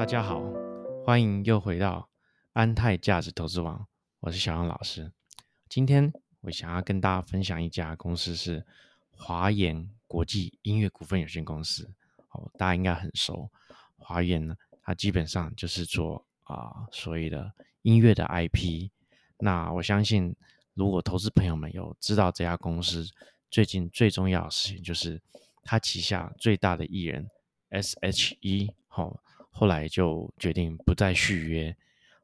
大家好，欢迎又回到安泰价值投资网，我是小杨老师。今天我想要跟大家分享一家公司是华研国际音乐股份有限公司。哦，大家应该很熟。华研呢，它基本上就是做啊所谓的音乐的 IP。那我相信，如果投资朋友们有知道这家公司最近最重要的事情，就是它旗下最大的艺人 S.H.E。好。后来就决定不再续约，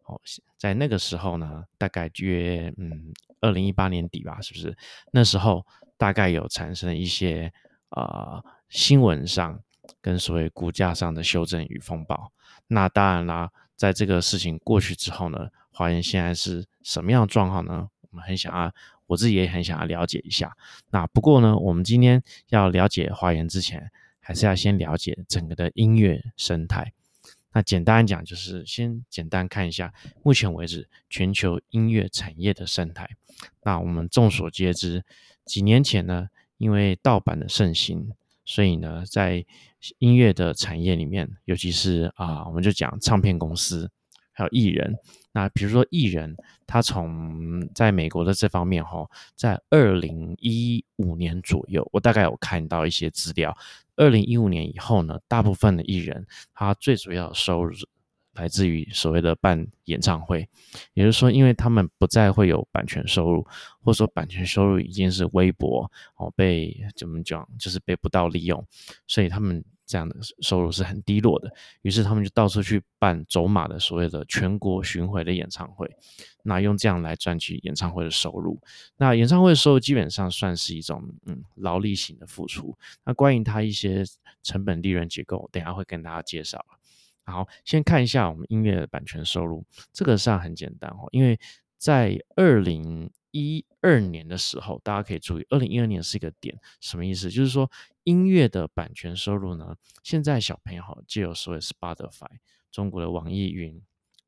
哦，在那个时候呢，大概约嗯，二零一八年底吧，是不是？那时候大概有产生一些呃新闻上跟所谓股价上的修正与风暴。那当然啦，在这个事情过去之后呢，华研现在是什么样的状况呢？我们很想要，我自己也很想要了解一下。那不过呢，我们今天要了解华研之前，还是要先了解整个的音乐生态。那简单讲，就是先简单看一下目前为止全球音乐产业的生态。那我们众所皆知，几年前呢，因为盗版的盛行，所以呢，在音乐的产业里面，尤其是啊，我们就讲唱片公司还有艺人。那比如说艺人，他从在美国的这方面哈，在二零一五年左右，我大概有看到一些资料。二零一五年以后呢，大部分的艺人他最主要的收入来自于所谓的办演唱会，也就是说，因为他们不再会有版权收入，或者说版权收入已经是微薄哦，被怎么讲，就是被不到利用，所以他们。这样的收入是很低落的，于是他们就到处去办走马的所谓的全国巡回的演唱会，那用这样来赚取演唱会的收入。那演唱会的收入基本上算是一种嗯劳力型的付出。那关于它一些成本利润结构，等下会跟大家介绍。好，先看一下我们音乐的版权收入，这个上很简单哦，因为在二零一二年的时候，大家可以注意，二零一二年是一个点，什么意思？就是说。音乐的版权收入呢？现在小朋友就有所谓 Spotify、中国的网易云、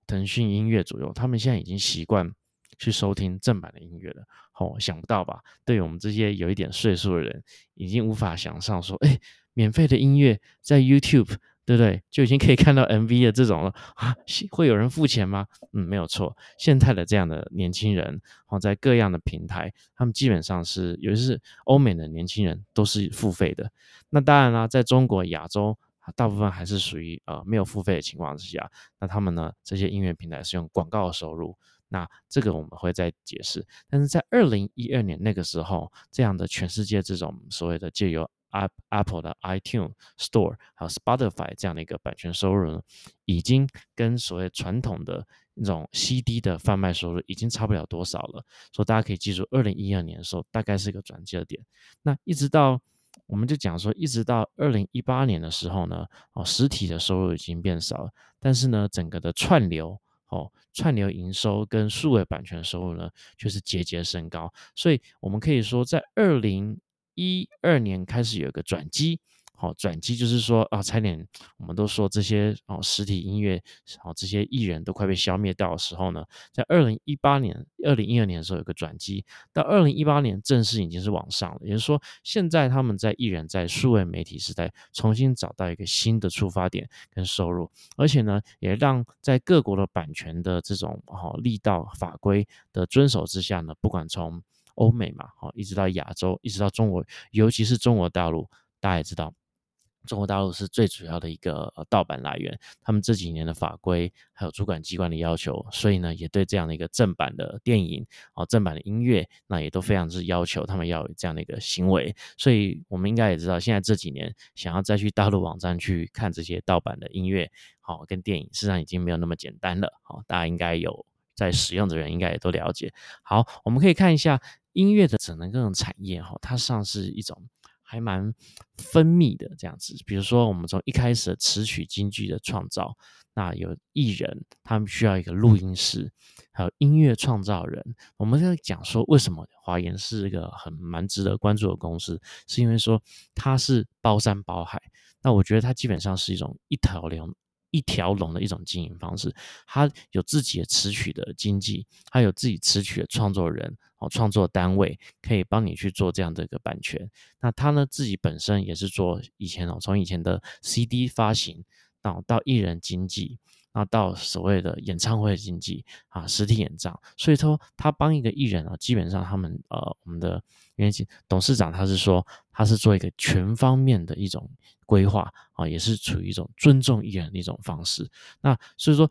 腾讯音乐左右，他们现在已经习惯去收听正版的音乐了。哦，想不到吧？对于我们这些有一点岁数的人，已经无法想象说，哎，免费的音乐在 YouTube。对不对？就已经可以看到 MV 的这种了 啊？会有人付钱吗？嗯，没有错。现在的这样的年轻人，哦，在各样的平台，他们基本上是，尤其是欧美的年轻人，都是付费的。那当然啦，在中国、亚洲，大部分还是属于呃没有付费的情况之下。那他们呢，这些音乐平台是用广告收入。那这个我们会再解释。但是在二零一二年那个时候，这样的全世界这种所谓的借由 Apple 的 iTunes Store 还有 Spotify 这样的一个版权收入呢，已经跟所谓传统的那种 CD 的贩卖收入已经差不了多少了。所以大家可以记住，二零一二年的时候大概是一个转折点。那一直到我们就讲说，一直到二零一八年的时候呢，哦，实体的收入已经变少了，但是呢，整个的串流哦，串流营收跟数位版权收入呢，却是节节升高。所以我们可以说，在二零一二年开始有一个转机，好转机就是说啊，差点我们都说这些哦实体音乐，好这些艺人都快被消灭掉的时候呢，在二零一八年、二零一二年的时候有个转机，到二零一八年正式已经是往上了，也就是说现在他们在艺人在数位媒体时代重新找到一个新的出发点跟收入，而且呢也让在各国的版权的这种好力道法规的遵守之下呢，不管从欧美嘛，好，一直到亚洲，一直到中国，尤其是中国大陆，大家也知道，中国大陆是最主要的一个盗版来源。他们这几年的法规还有主管机关的要求，所以呢，也对这样的一个正版的电影，哦，正版的音乐，那也都非常之要求，他们要有这样的一个行为。所以我们应该也知道，现在这几年想要再去大陆网站去看这些盗版的音乐，好，跟电影，事实上已经没有那么简单了。好，大家应该有在使用的人，应该也都了解。好，我们可以看一下。音乐的整个各种产业哈，它实际上是一种还蛮分密的这样子。比如说，我们从一开始的词曲京剧的创造，那有艺人，他们需要一个录音师，还有音乐创造人。我们在讲说，为什么华研是一个很蛮值得关注的公司，是因为说它是包山包海。那我觉得它基本上是一种一条龙。一条龙的一种经营方式，它有自己的词曲的经济，它有自己词曲的创作人哦，创作单位可以帮你去做这样的一个版权。那他呢自己本身也是做以前哦，从以前的 CD 发行到到艺人经济，然后到所谓的演唱会经济啊，实体演唱。所以说，他帮一个艺人啊，基本上他们呃，我们的原先董事长他是说，他是做一个全方面的一种规划啊，也是处于一种尊重艺人的一种方式。那所以说。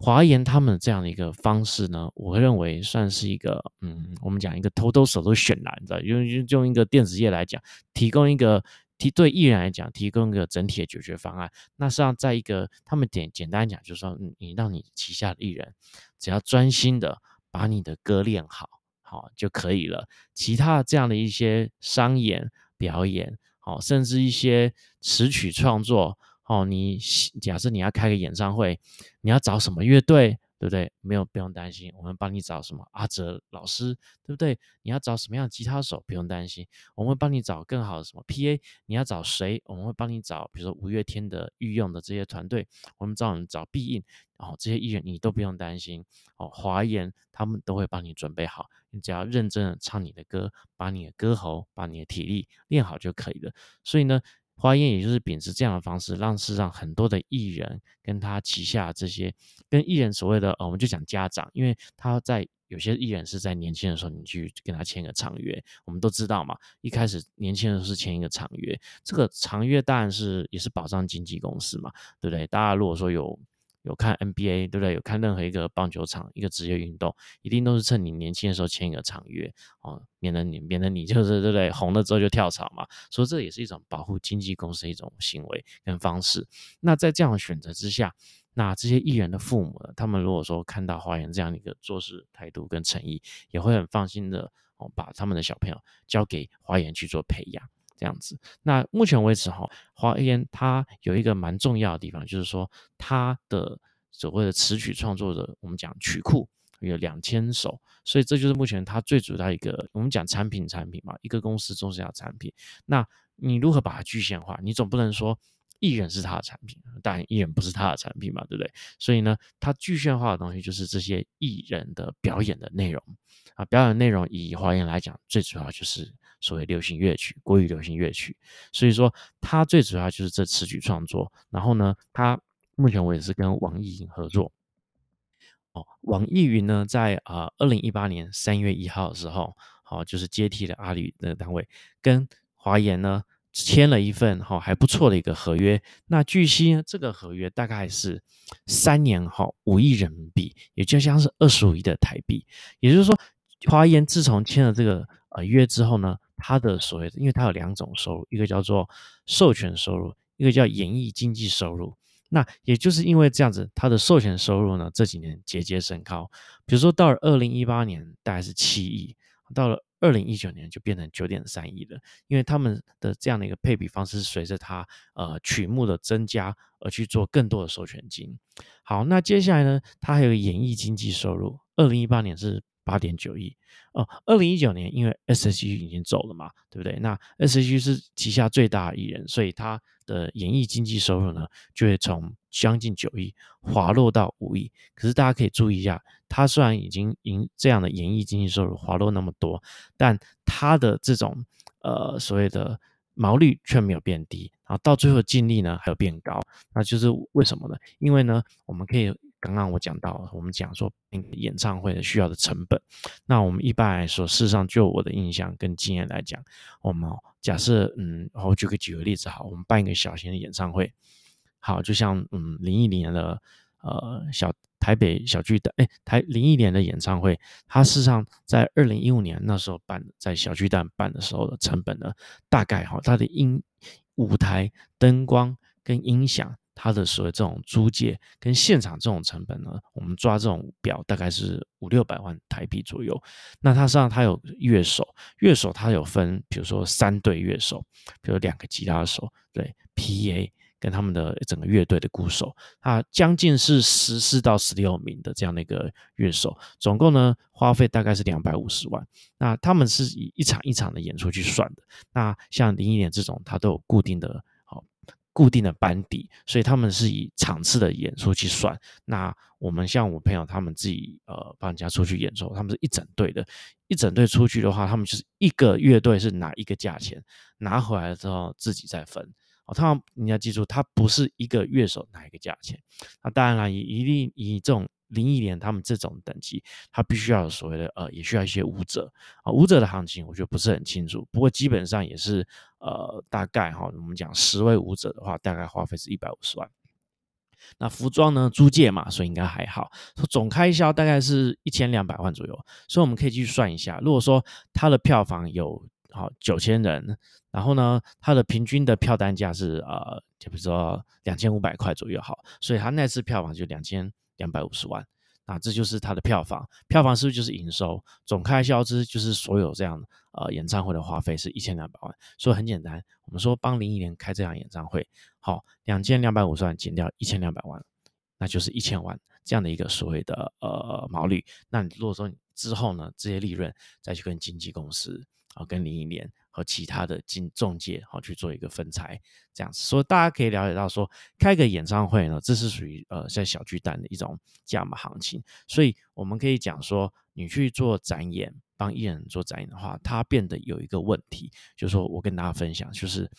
华研他们这样的一个方式呢，我认为算是一个，嗯，我们讲一个头头手都选蓝的，用用一个电子业来讲，提供一个提对艺人来讲，提供一个整体的解决方案。那实际上，在一个他们简简单讲，就是说，你让你旗下的艺人，只要专心的把你的歌练好，好就可以了。其他这样的一些商演表演，哦，甚至一些词曲创作。哦，你假设你要开个演唱会，你要找什么乐队，对不对？没有，不用担心，我们帮你找什么阿哲老师，对不对？你要找什么样的吉他手，不用担心，我们会帮你找更好的什么 PA。你要找谁，我们会帮你找，比如说五月天的御用的这些团队，我们找你找必应，然后这些艺人你都不用担心。哦，华研他们都会帮你准备好，你只要认真的唱你的歌，把你的歌喉，把你的体力练好就可以了。所以呢。花燕也就是秉持这样的方式，让世上很多的艺人跟他旗下这些跟艺人所谓的，呃，我们就讲家长，因为他在有些艺人是在年轻的时候，你去跟他签个长约，我们都知道嘛，一开始年轻的时候是签一个长约，这个长约当然是也是保障经纪公司嘛，对不对？大家如果说有。有看 NBA 对不对？有看任何一个棒球场、一个职业运动，一定都是趁你年轻的时候签一个长约哦，免得你免得你就是对不对？红了之后就跳槽嘛。所以这也是一种保护经纪公司的一种行为跟方式。那在这样的选择之下，那这些艺人的父母，他们如果说看到华研这样的一个做事态度跟诚意，也会很放心的哦，把他们的小朋友交给华研去做培养。这样子，那目前为止哈，华研它有一个蛮重要的地方，就是说它的所谓的词曲创作的，我们讲曲库有两千首，所以这就是目前它最主要一个，我们讲产品产品嘛，一个公司重视要产品，那你如何把它具象化？你总不能说艺人是他的产品，但艺人不是他的产品嘛，对不对？所以呢，它具象化的东西就是这些艺人的表演的内容啊，表演内容以华研来讲，最主要就是。所谓流行乐曲，国语流行乐曲，所以说它最主要就是这词曲创作。然后呢，它目前我也是跟网易云合作。哦，网易云呢，在啊二零一八年三月一号的时候，好就是接替了阿里的单位，跟华研呢签了一份哈还不错的一个合约。那据悉呢，这个合约大概是三年哈五亿人民币，也就像是二十五亿的台币。也就是说，华研自从签了这个呃约之后呢。它的所谓的，因为它有两种收入，一个叫做授权收入，一个叫演艺经济收入。那也就是因为这样子，它的授权收入呢这几年节节升高。比如说到了二零一八年大概是七亿，到了二零一九年就变成九点三亿了。因为他们的这样的一个配比方式，随着它呃曲目的增加而去做更多的授权金。好，那接下来呢，它还有演艺经济收入，二零一八年是。八点九亿哦，二零一九年因为 S H G 已经走了嘛，对不对？那 S H G 是旗下最大的艺人，所以他的演艺经济收入呢，就会从将近九亿滑落到五亿。可是大家可以注意一下，他虽然已经赢这样的演艺经济收入滑落那么多，但他的这种呃所谓的毛利却没有变低，然后到最后净利呢还有变高，那就是为什么呢？因为呢，我们可以。刚刚我讲到，我们讲说演唱会的需要的成本，那我们一般来说，事实上就我的印象跟经验来讲，我们假设，嗯，我举个举个例子，好，我们办一个小型的演唱会，好，就像嗯零一年的呃小台北小巨蛋，哎台零一年的演唱会，它事实上在二零一五年那时候办，在小巨蛋办的时候的成本呢，大概哈它的音舞台灯光跟音响。它的所谓这种租借跟现场这种成本呢，我们抓这种表大概是五六百万台币左右。那它实际上它有乐手，乐手它有分，比如说三对乐手，比如两个吉他手，对，P.A. 跟他们的整个乐队的鼓手，啊，将近是十四到十六名的这样的一个乐手，总共呢花费大概是两百五十万。那他们是以一场一场的演出去算的。那像零一年这种，它都有固定的。固定的班底，所以他们是以场次的演出去算。那我们像我朋友他们自己呃帮人家出去演出，他们是一整队的，一整队出去的话，他们就是一个乐队是拿一个价钱，拿回来之后自己再分。哦，他你要记住，它不是一个乐手拿一个价钱。那当然了，以一定以这种林忆莲他们这种等级，他必须要有所谓的呃，也需要一些舞者啊。舞者的行情我觉得不是很清楚，不过基本上也是呃，大概哈，我们讲十位舞者的话，大概花费是一百五十万。那服装呢？租借嘛，所以应该还好。说总开销大概是一千两百万左右，所以我们可以去算一下。如果说它的票房有好九千人，然后呢，它的平均的票单价是呃，就比如说两千五百块左右，好，所以它那次票房就两千两百五十万。那这就是它的票房，票房是不是就是营收？总开销之就是所有这样的呃演唱会的花费是一千两百万，所以很简单，我们说帮林忆莲开这场演唱会，好，两千两百五十万减掉一千两百万，那就是一千万这样的一个所谓的呃毛利。那如果说之后呢，这些利润再去跟经纪公司啊，跟林忆莲。和其他的经中介好去做一个分拆，这样子，所以大家可以了解到说，开个演唱会呢，这是属于呃在小巨蛋的一种价码行情，所以我们可以讲说，你去做展演，帮艺人做展演的话，它变得有一个问题，就是说我跟大家分享，就是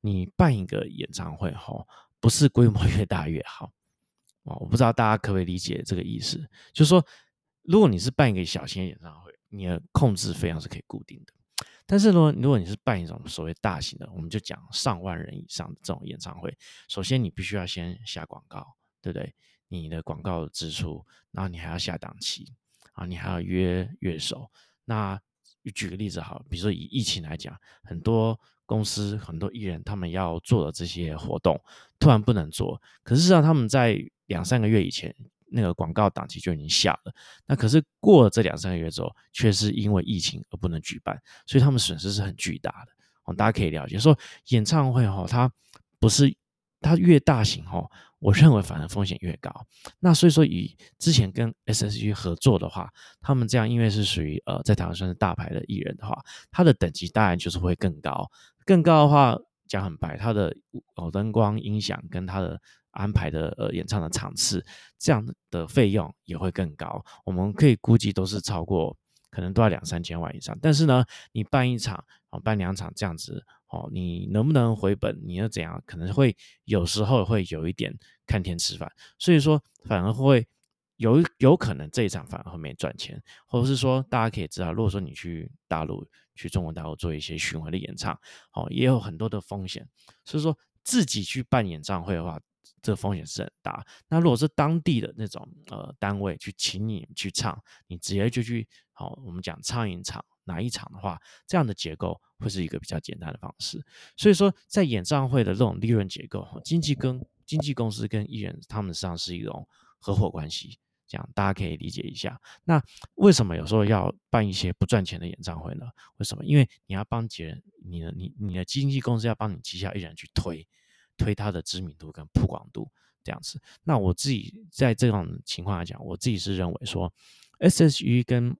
你办一个演唱会哈，不是规模越大越好。啊，我不知道大家可不可以理解这个意思，就是说，如果你是办一个小型的演唱会，你的控制费用是可以固定的。但是呢，如果你是办一种所谓大型的，我们就讲上万人以上的这种演唱会，首先你必须要先下广告，对不对？你的广告支出，然后你还要下档期啊，你还要约乐手。那举个例子好，比如说以疫情来讲，很多公司、很多艺人他们要做的这些活动，突然不能做，可是实际上他们在两三个月以前。那个广告档期就已经下了，那可是过了这两三个月之后，却是因为疫情而不能举办，所以他们损失是很巨大的。哦，大家可以了解，说演唱会哈，它不是它越大型哈，我认为反而风险越高。那所以说，以之前跟 SSG 合作的话，他们这样因为是属于呃在台湾算是大牌的艺人的话，他的等级当然就是会更高。更高的话讲很白，他的哦灯光音响跟他的。安排的呃演唱的场次，这样的费用也会更高。我们可以估计都是超过，可能都要两三千万以上。但是呢，你办一场哦，办两场这样子哦，你能不能回本？你要怎样？可能会有时候会有一点看天吃饭。所以说，反而会有有可能这一场反而会没赚钱，或者是说，大家可以知道，如果说你去大陆、去中国大陆做一些巡回的演唱，哦，也有很多的风险。所以说，自己去办演唱会的话。这个风险是很大。那如果是当地的那种呃单位去请你去唱，你直接就去好，我们讲唱一场哪一场的话，这样的结构会是一个比较简单的方式。所以说，在演唱会的这种利润结构，经纪跟经纪公司跟艺人他们实际上是一种合伙关系，这样大家可以理解一下。那为什么有时候要办一些不赚钱的演唱会呢？为什么？因为你要帮别人，你的你你的经纪公司要帮你旗下艺人去推。推他的知名度跟曝光度这样子，那我自己在这种情况来讲，我自己是认为说，S.H.E 跟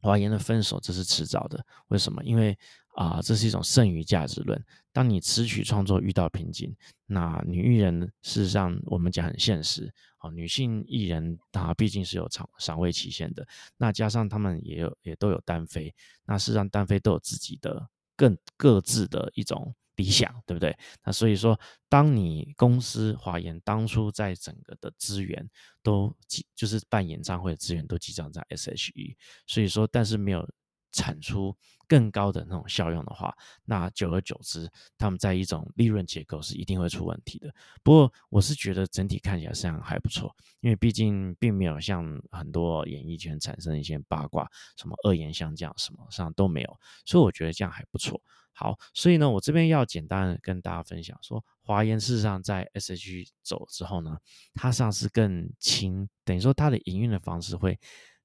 华研的分手这是迟早的。为什么？因为啊，这是一种剩余价值论。当你词曲创作遇到瓶颈，那女艺人事实上我们讲很现实啊，女性艺人她毕竟是有长赏位期限的。那加上他们也有也都有单飞，那事实上单飞都有自己的更各自的一种。理想对不对？那所以说，当你公司华研当初在整个的资源都集，就是办演唱会的资源都集中在 S.H.E，所以说，但是没有产出更高的那种效用的话，那久而久之，他们在一种利润结构是一定会出问题的。不过，我是觉得整体看起来实际上还不错，因为毕竟并没有像很多演艺圈产生一些八卦，什么恶言相向，什么上都没有，所以我觉得这样还不错。好，所以呢，我这边要简单的跟大家分享说，华研事实上在 S.H. 走之后呢，它上是更轻，等于说它的营运的方式会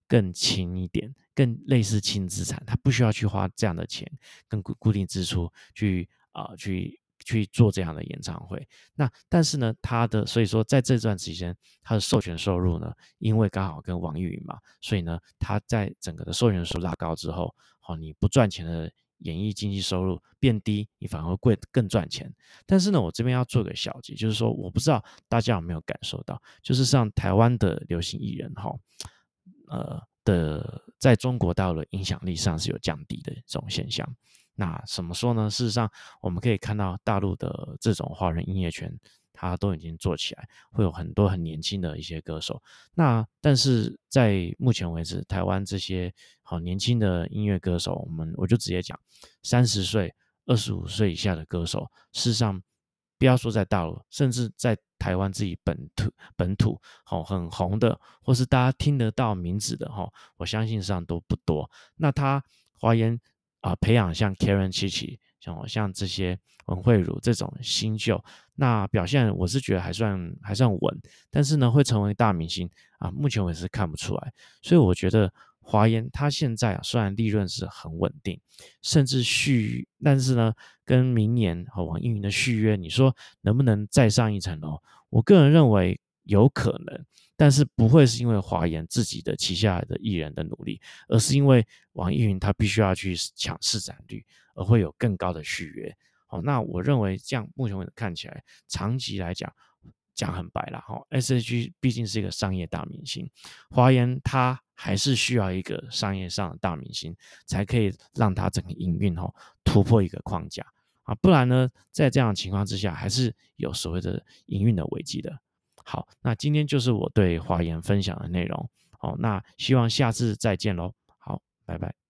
更轻一点，更类似轻资产，它不需要去花这样的钱跟固固定支出去啊去去做这样的演唱会。那但是呢，它的所以说在这段时间，它的授权收入呢，因为刚好跟网易云嘛，所以呢，它在整个的授权数拉高之后，好，你不赚钱的。演艺经济收入变低，你反而会更赚钱。但是呢，我这边要做个小结，就是说，我不知道大家有没有感受到，就是像台湾的流行艺人哈，呃的，在中国大陆的影响力上是有降低的这种现象。那怎么说呢？事实上，我们可以看到大陆的这种华人音乐圈，它都已经做起来，会有很多很年轻的一些歌手。那但是在目前为止，台湾这些好年轻的音乐歌手，我们我就直接讲，三十岁、二十五岁以下的歌手，事实上，不要说在大陆，甚至在台湾自己本土本土好很红的，或是大家听得到名字的哈，我相信上都不多。那他华研。啊，培养像 Karen 七七，像像这些文慧茹这种新秀，那表现我是觉得还算还算稳，但是呢，会成为大明星啊，目前我也是看不出来。所以我觉得华研它现在啊，虽然利润是很稳定，甚至续，但是呢，跟明年和网易云的续约，你说能不能再上一层楼？我个人认为有可能。但是不会是因为华研自己的旗下的艺人的努力，而是因为网易云它必须要去抢市占率，而会有更高的续约。好，那我认为这样目前为止看起来，长期来讲讲很白了。哈，S H G 毕竟是一个商业大明星，华研它还是需要一个商业上的大明星，才可以让他整个营运哈突破一个框架啊，不然呢，在这样的情况之下，还是有所谓的营运的危机的。好，那今天就是我对华研分享的内容。好，那希望下次再见喽。好，拜拜。